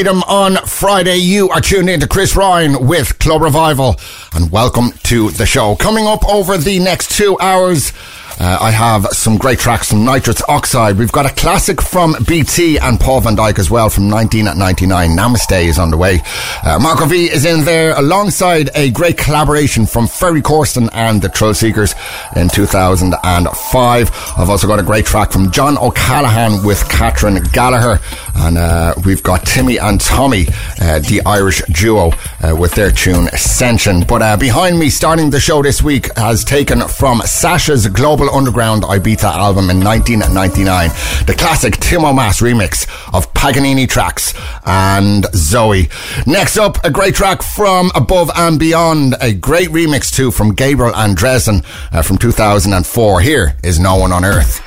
Freedom on Friday. You are tuned in to Chris Ryan with Club Revival, and welcome to the show. Coming up over the next two hours, uh, I have some great tracks from Nitrous Oxide. We've got a classic from BT and Paul van Dyk as well from 1999. Namistai is on the way. Uh, Marco V is in there alongside a great collaboration from Ferry Corsten and the Thrillseekers in 2005. I've also got a great track from John O'Callaghan with Kathryn Gallagher. And uh, we've got Timmy and Tommy, uh, the Irish duo, uh, with their tune Ascension. But uh, behind me, starting the show this week, has taken from Sasha's Global Underground Ibiza album in 1999, the classic Timo Maas remix of Paganini Traxx and Zoe. Next up, a great track from Above and Beyond, a great remix too from Gabriel and Dresden uh, from 2004. Here is No One on Earth.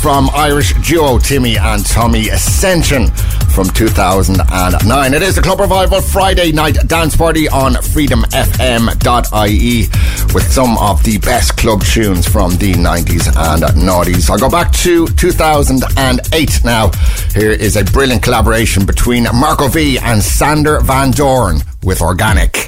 From Irish duo Timmy and Tommy Ascension from 2009. It is the Club Revival Friday night dance party on freedomfm.ie with some of the best club tunes from the 90s and noughties. I'll go back to 2008 now. Here is a brilliant collaboration between Marco V and Sander van Doorn with Organic.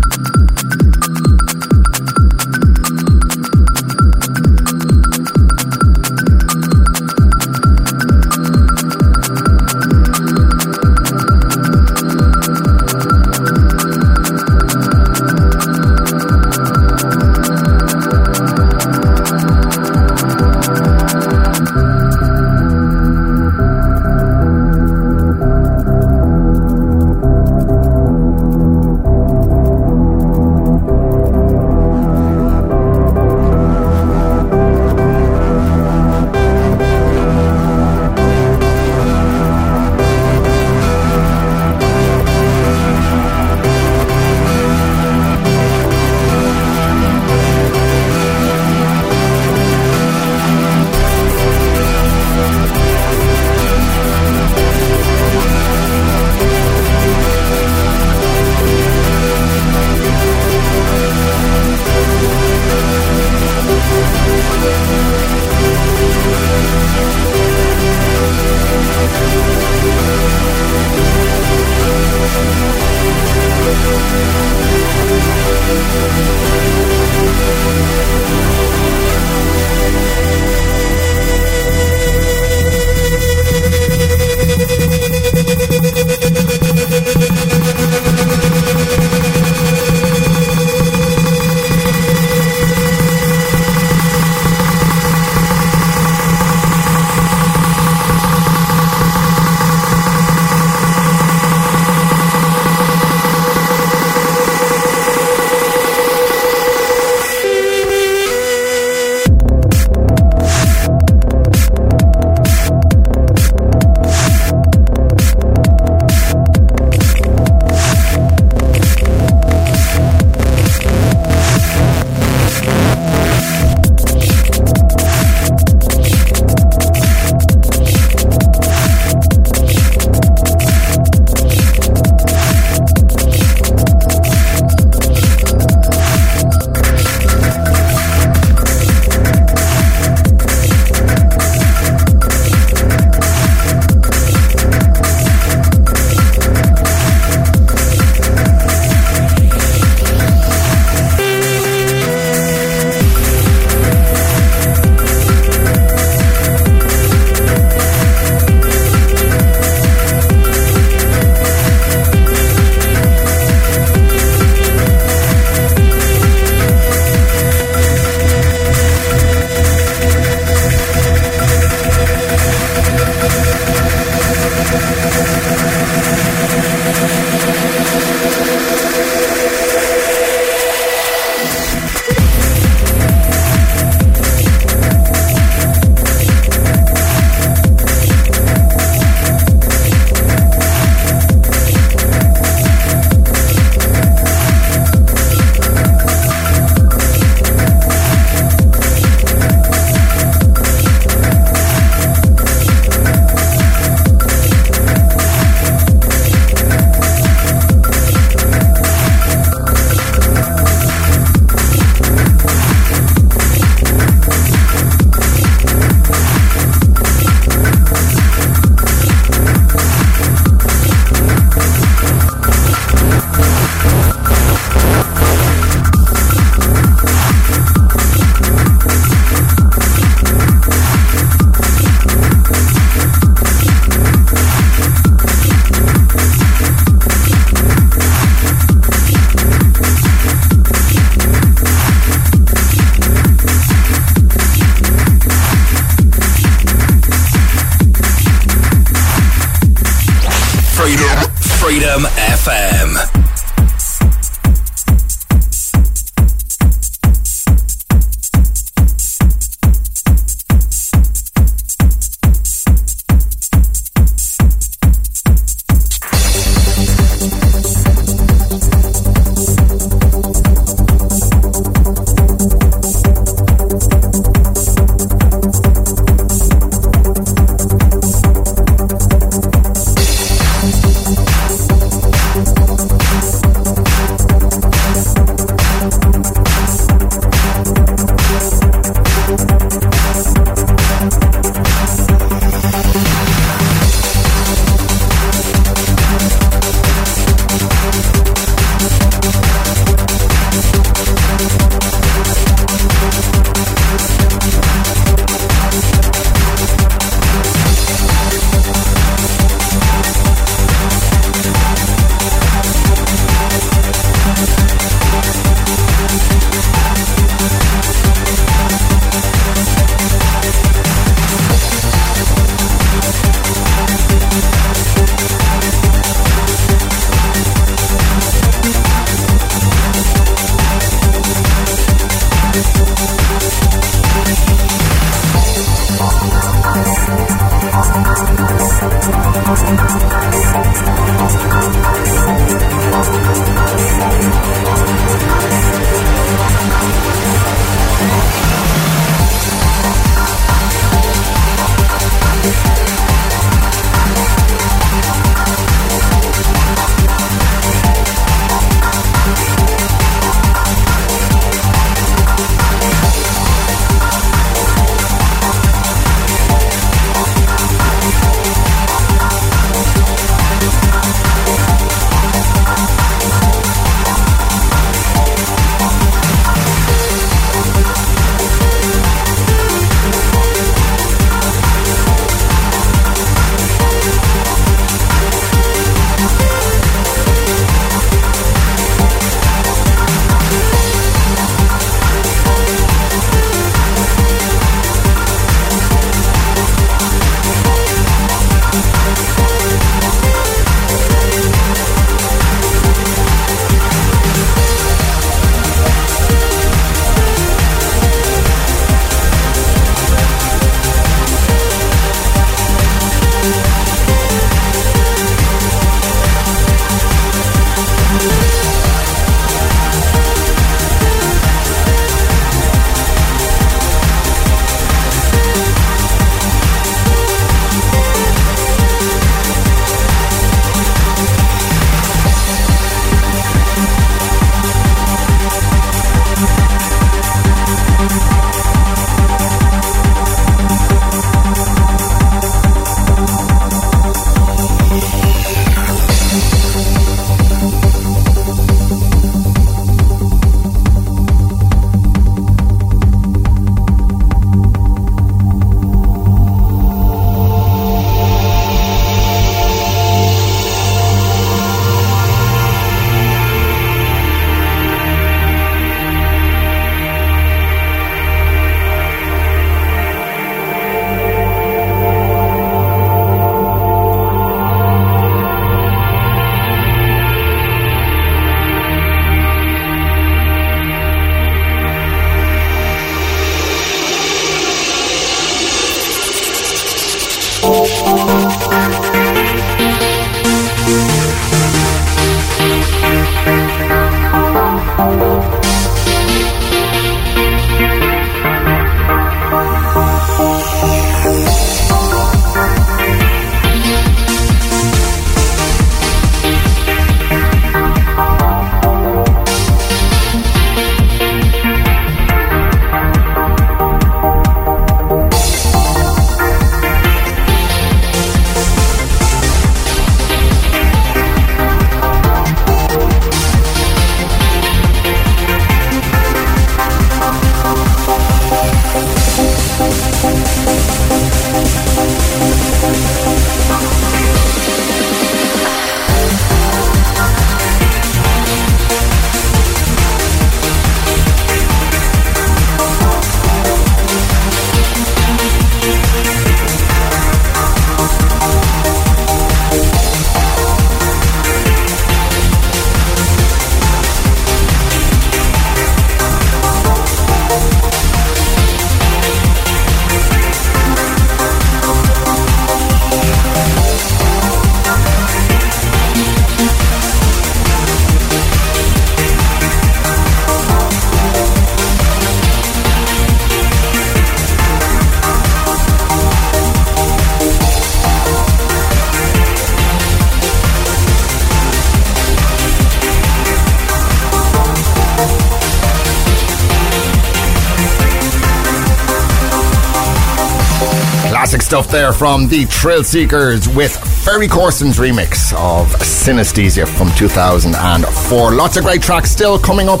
There from the Thrillseekers with Ferry Corsten's remix of Synaesthesia from 2004. Lots of great tracks still coming up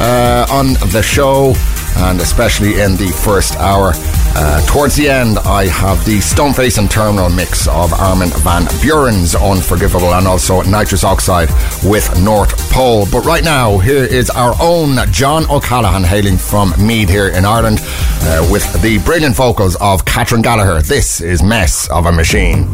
uh, on the show and especially in the first hour. Uh, towards the end, I have the Stoneface and Terminal mix of Armin van Buuren's Unforgivable and also Nitrous Oxide with North Pole. But right now, here is our own John O'Callaghan hailing from Meath here in Ireland uh, with the brilliant vocals of Kathryn Gallagher. This is Mess of a Machine.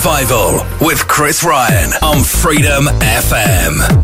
Revival with Chris Ryan on Freedom FM.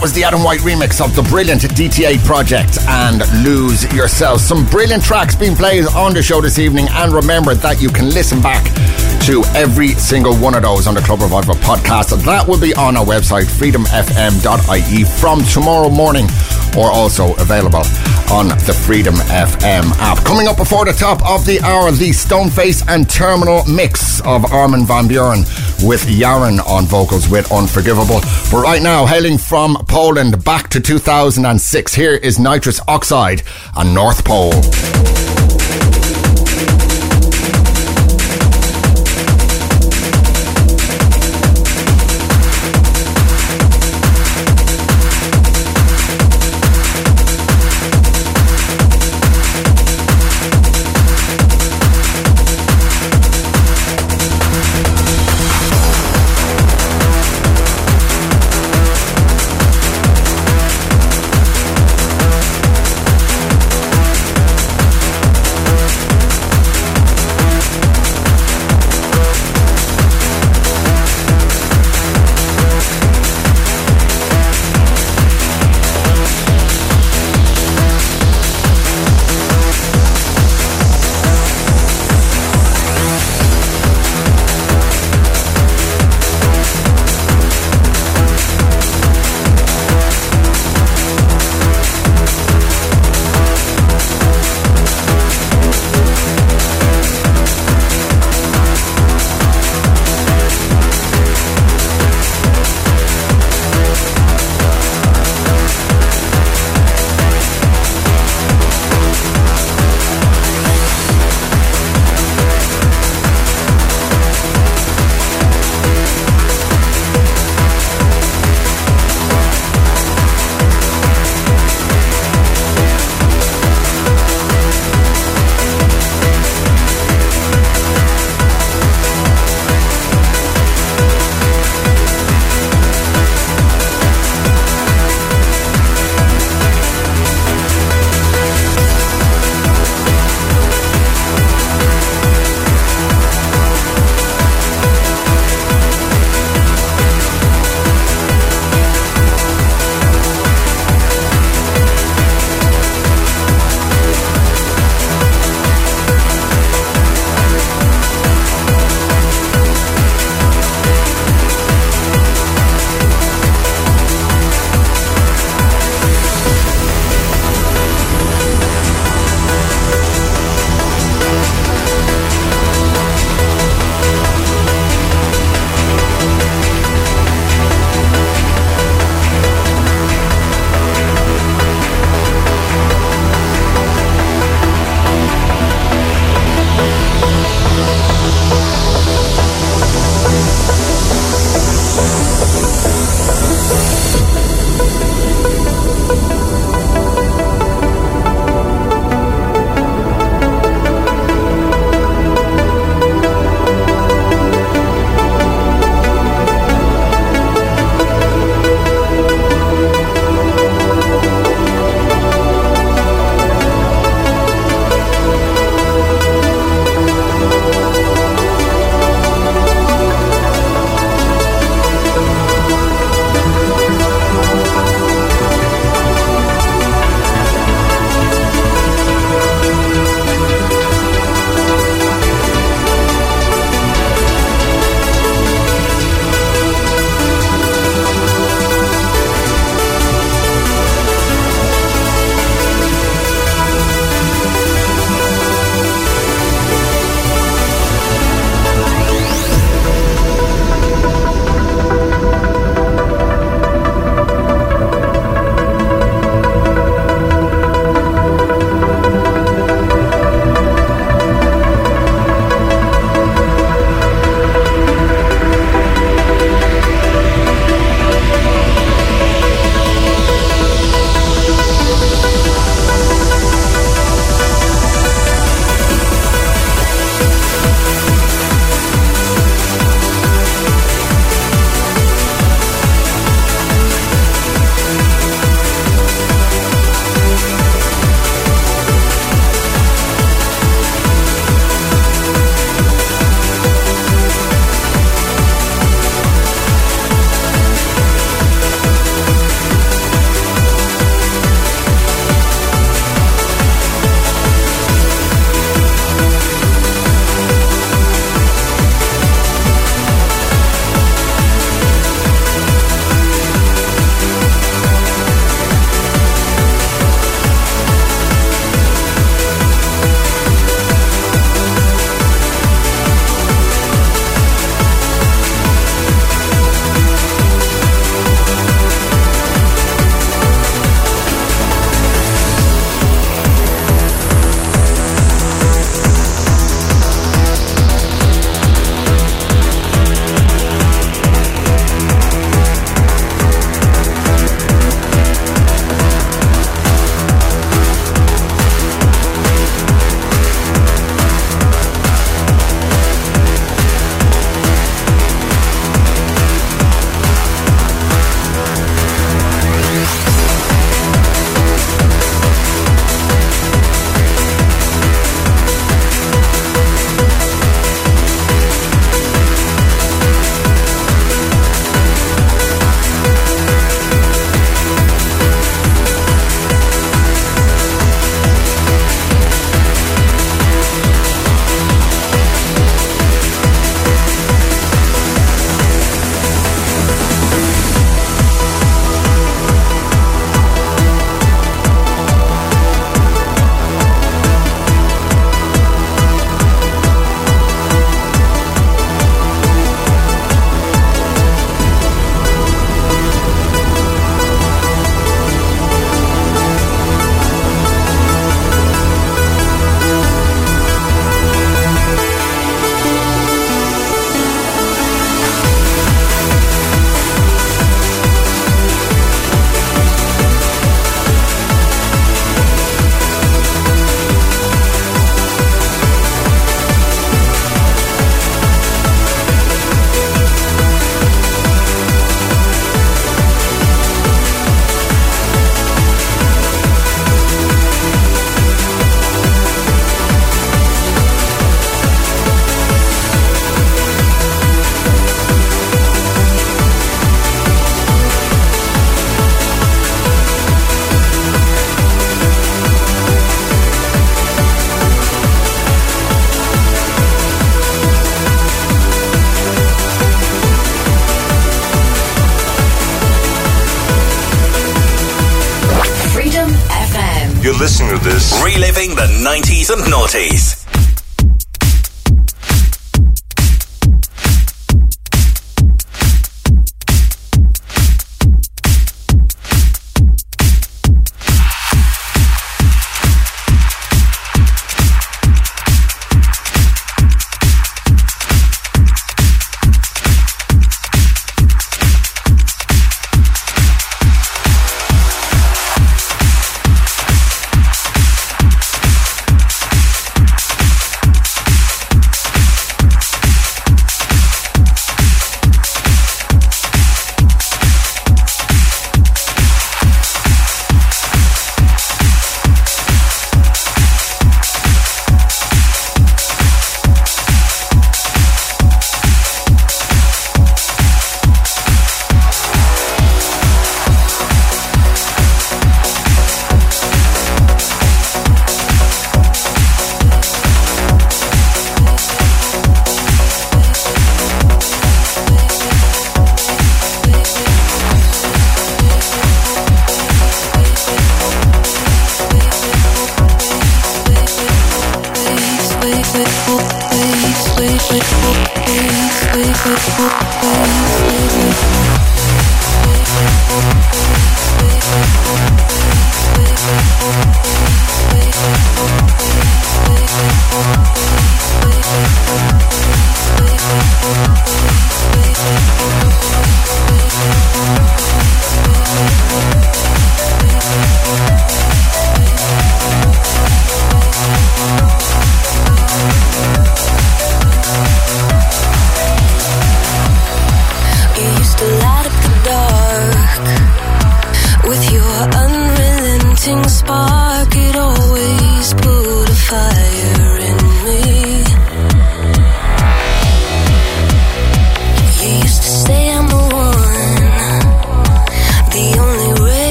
Was the Adam White remix of the brilliant DT8 project and Lose Yourself. Some brilliant tracks being played on the show this evening, and remember that you can listen back to every single one of those on the Club Revival podcast. That will be on our website, freedomfm.ie, from tomorrow morning or also available on the Freedom FM app. Coming up before the top of the hour, the Stoneface and Terminal mix of Armin van Buuren with Jaren on vocals with Unforgivable. But right now, hailing from Poland back to 2006, here is Nitrous Oxide and North Pole.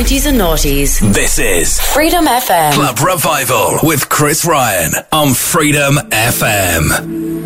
90s and noughties. This is Freedom FM. Club Revival with Chris Ryan on Freedom FM.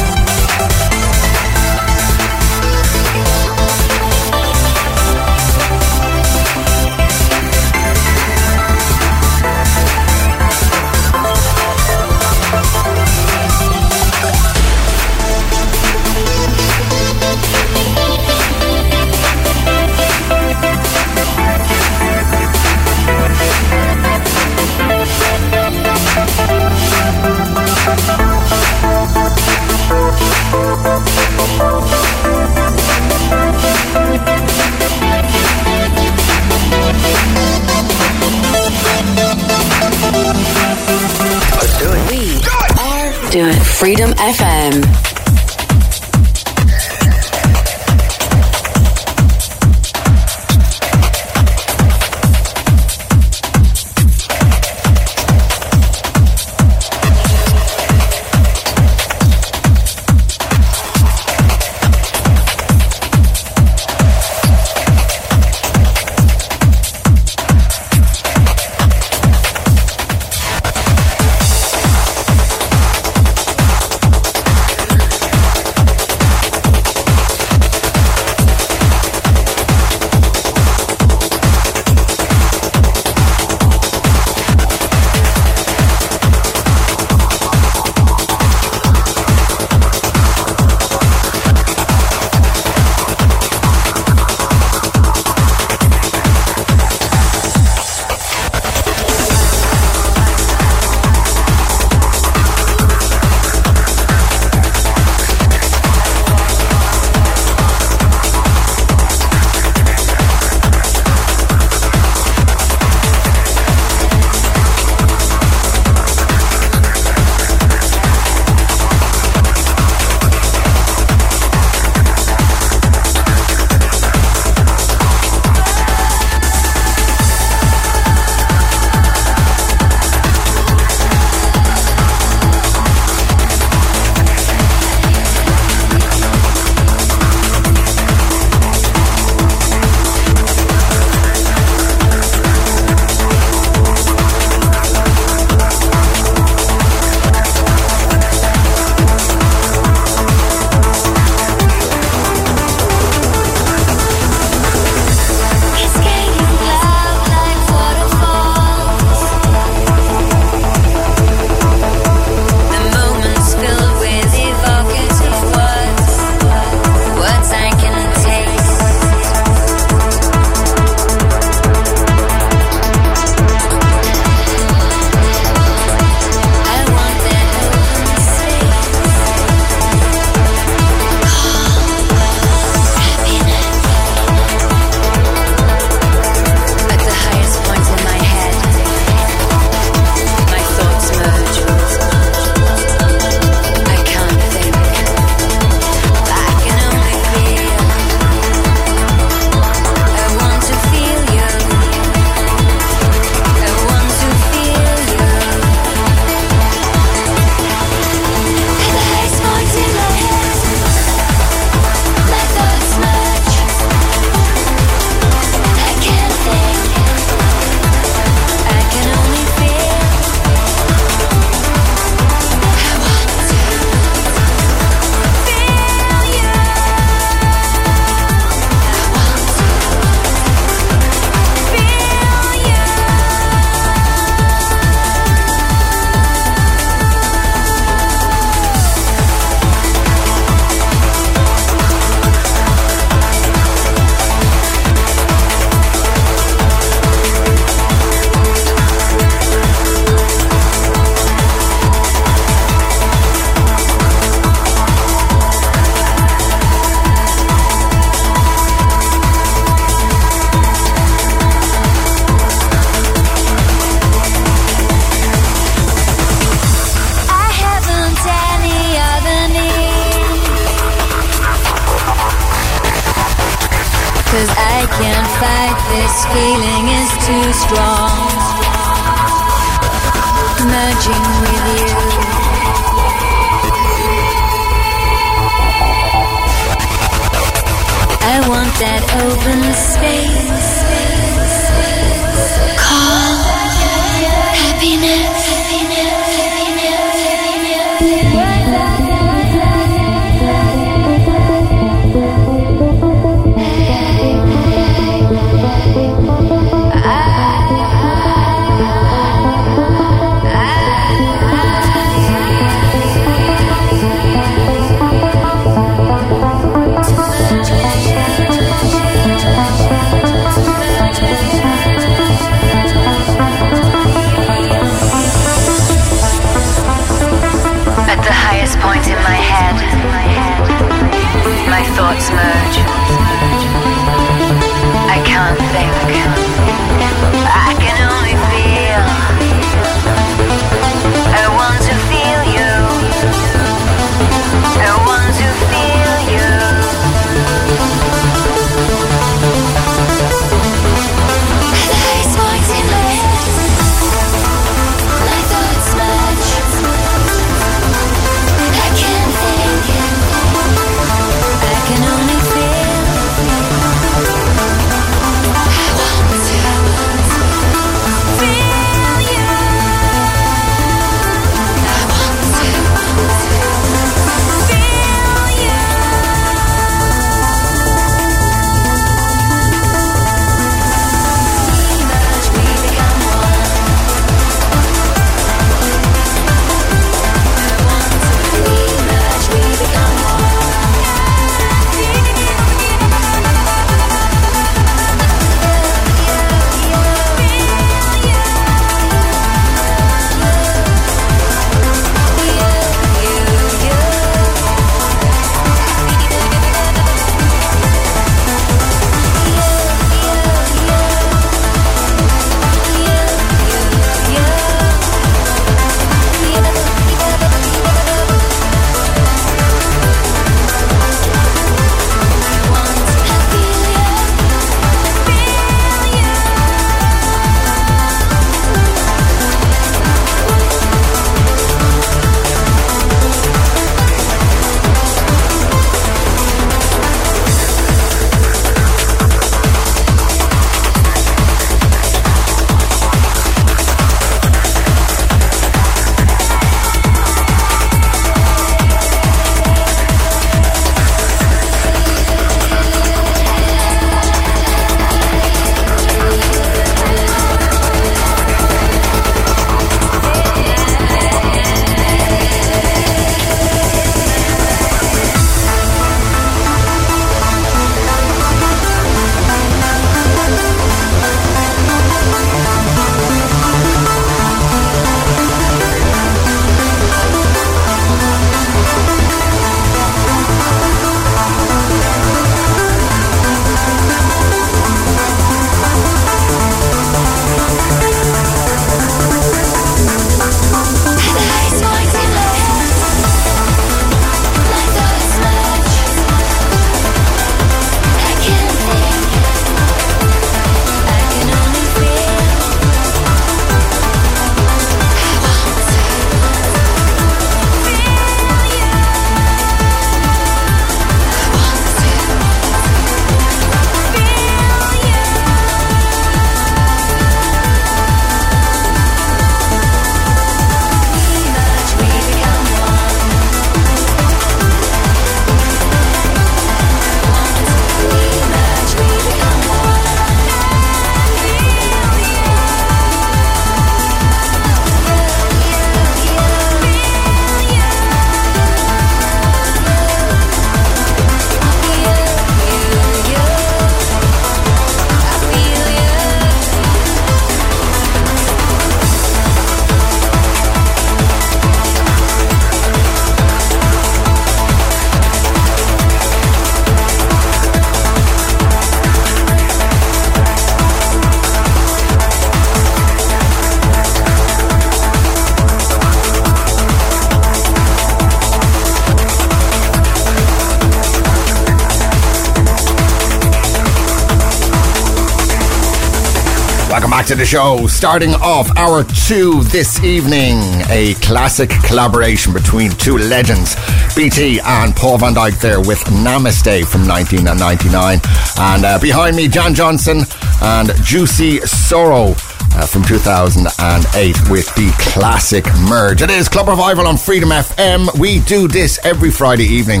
Show. Starting off hour two this evening, a classic collaboration between two legends, BT and Paul van Dyk there with Namistai from 1999. And uh, behind me, Jan Johnston and Jussi Soro. Uh, from 2008 with the classic merge. It is Club Revival on Freedom FM. We do this every Friday evening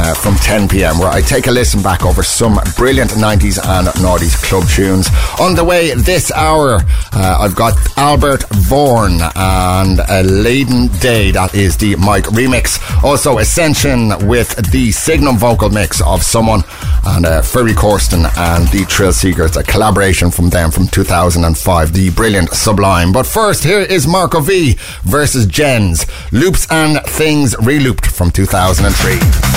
uh, from 10 pm, where I take a listen back over some brilliant 90s and noughties club tunes. On the way this hour, uh, I've got Albert Vorne and a Leaden Day, that is the M.I.K.E. remix. Also, Ascension with the Signum vocal mix of Someone and uh, Ferry Corsten and the Thrillseekers, a collaboration from them from 2005, the brilliant Sublime. But first, here is Marco V versus Jens, Loops and Things Relooped from 2003.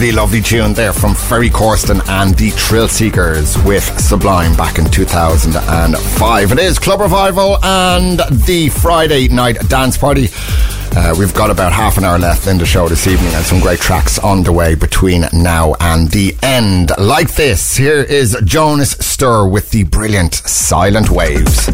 Lovely, lovely tune there from Ferry Corsten and the Thrillseekers with Sublime back in 2005. It is Club Revival and the Friday night dance party. Uh, we've got about half an hour left in the show this evening and some great tracks on the way between now and the end. Like this, here is Jonas Steur with the brilliant Silent Waves.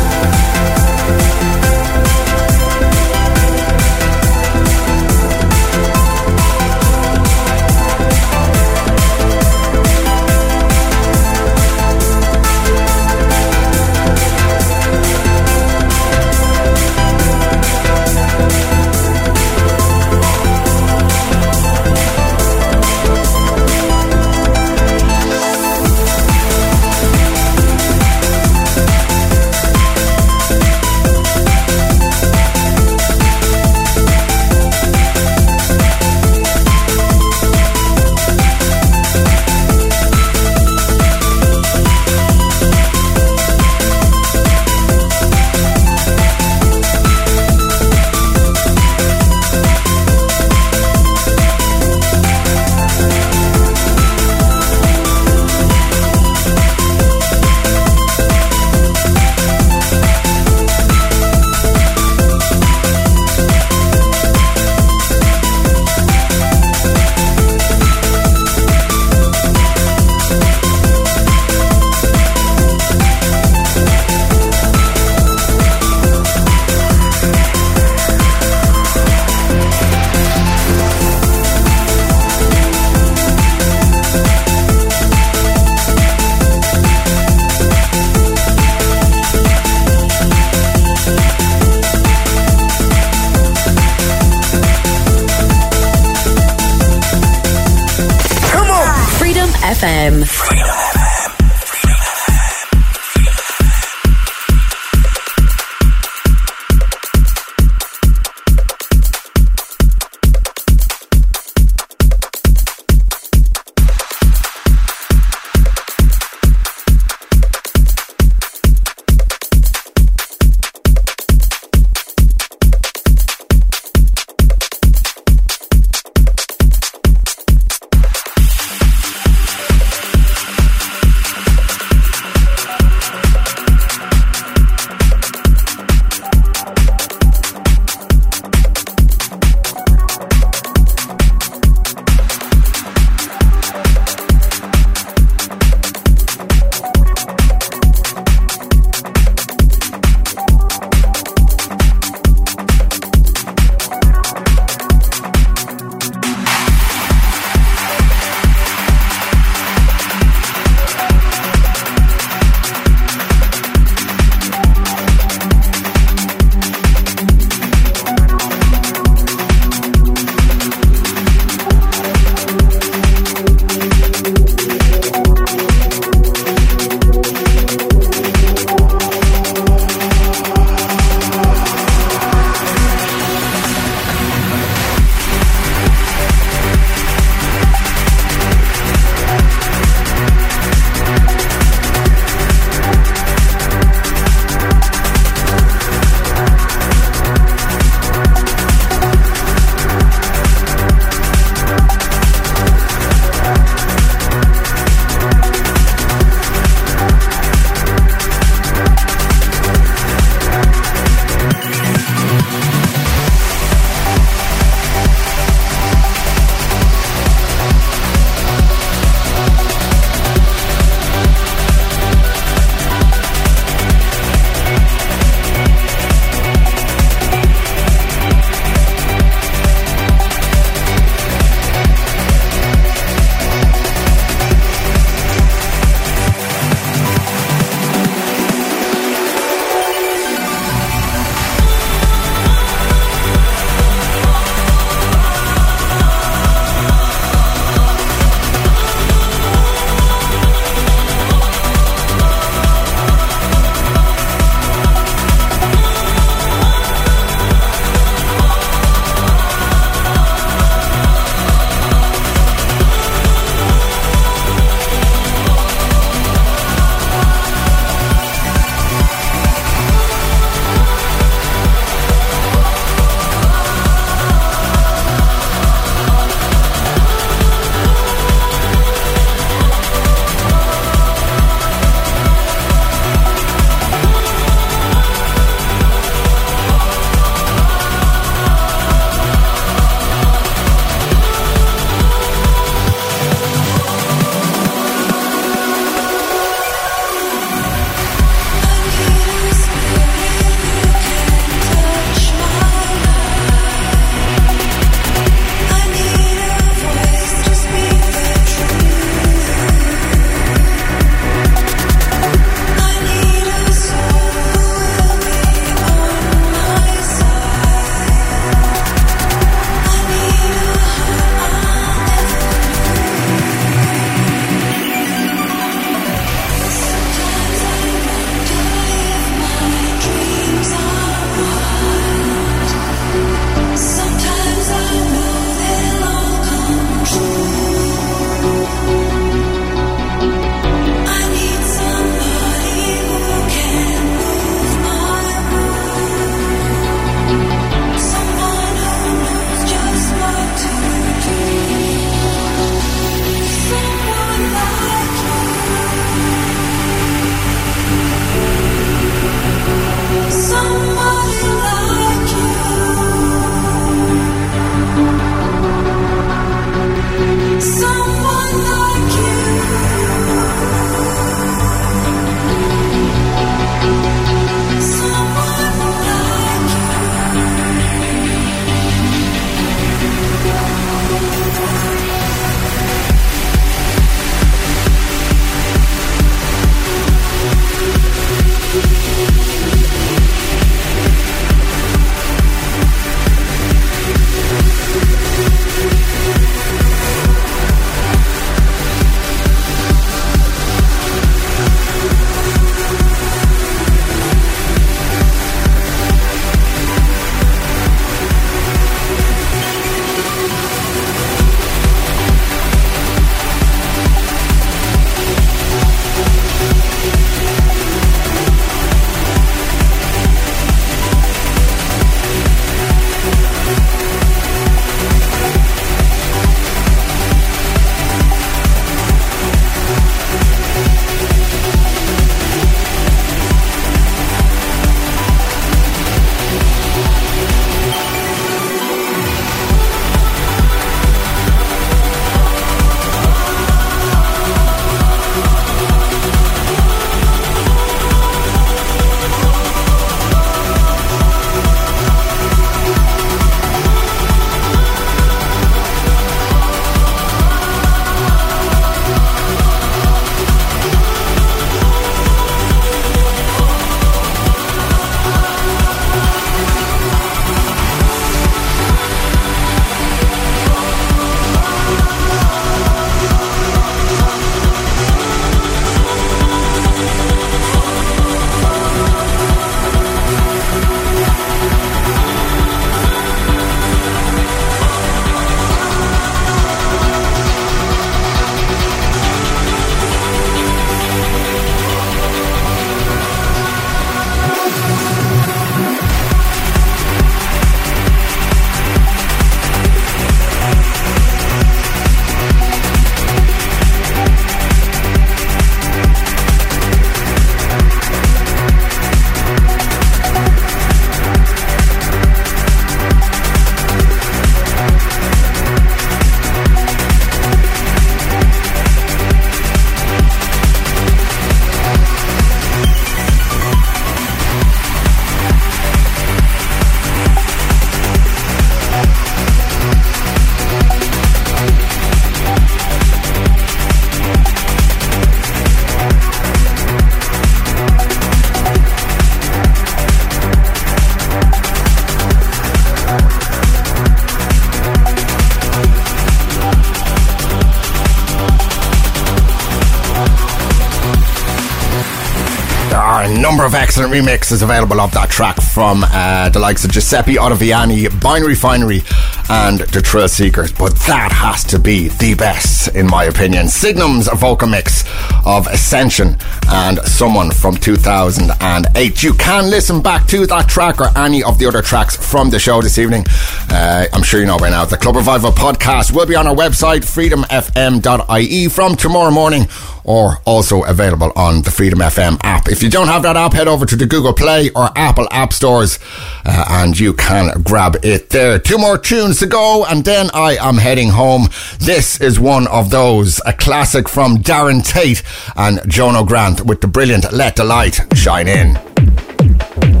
Excellent remixes available of that track from uh, the likes of Giuseppe Ottaviani, Binary Finery, and the Thrillseekers. But that has to be the best, in my opinion. Signum's vocal mix of Ascension and Someone from 2008. You can listen back to that track or any of the other tracks from the show this evening. Uh, I'm sure you know by now the Club Revival podcast will be on our website, freedomfm.ie, from tomorrow morning or also available on the Freedom FM app. If you don't have that app, head over to the Google Play or Apple App Stores uh, and you can grab it there. Two more tunes to go and then I am heading home. This is one of those, a classic from Darren Tate and Jono Grant with the brilliant Let the Light Shine In.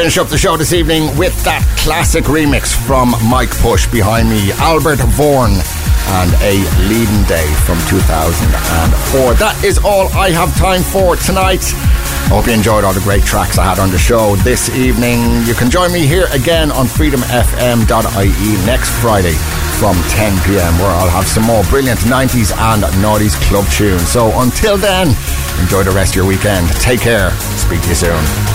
Finish up the show this evening with that classic remix from M.I.K.E. Push behind me, Albert Vorne and a Leaden Day from 2004. That is all I have time for tonight. I hope you enjoyed all the great tracks I had on the show this evening. You can join me here again on freedomfm.ie next Friday from 10 pm, where I'll have some more brilliant 90s and noughties club tunes. So until then, enjoy the rest of your weekend. Take care. Speak to you soon.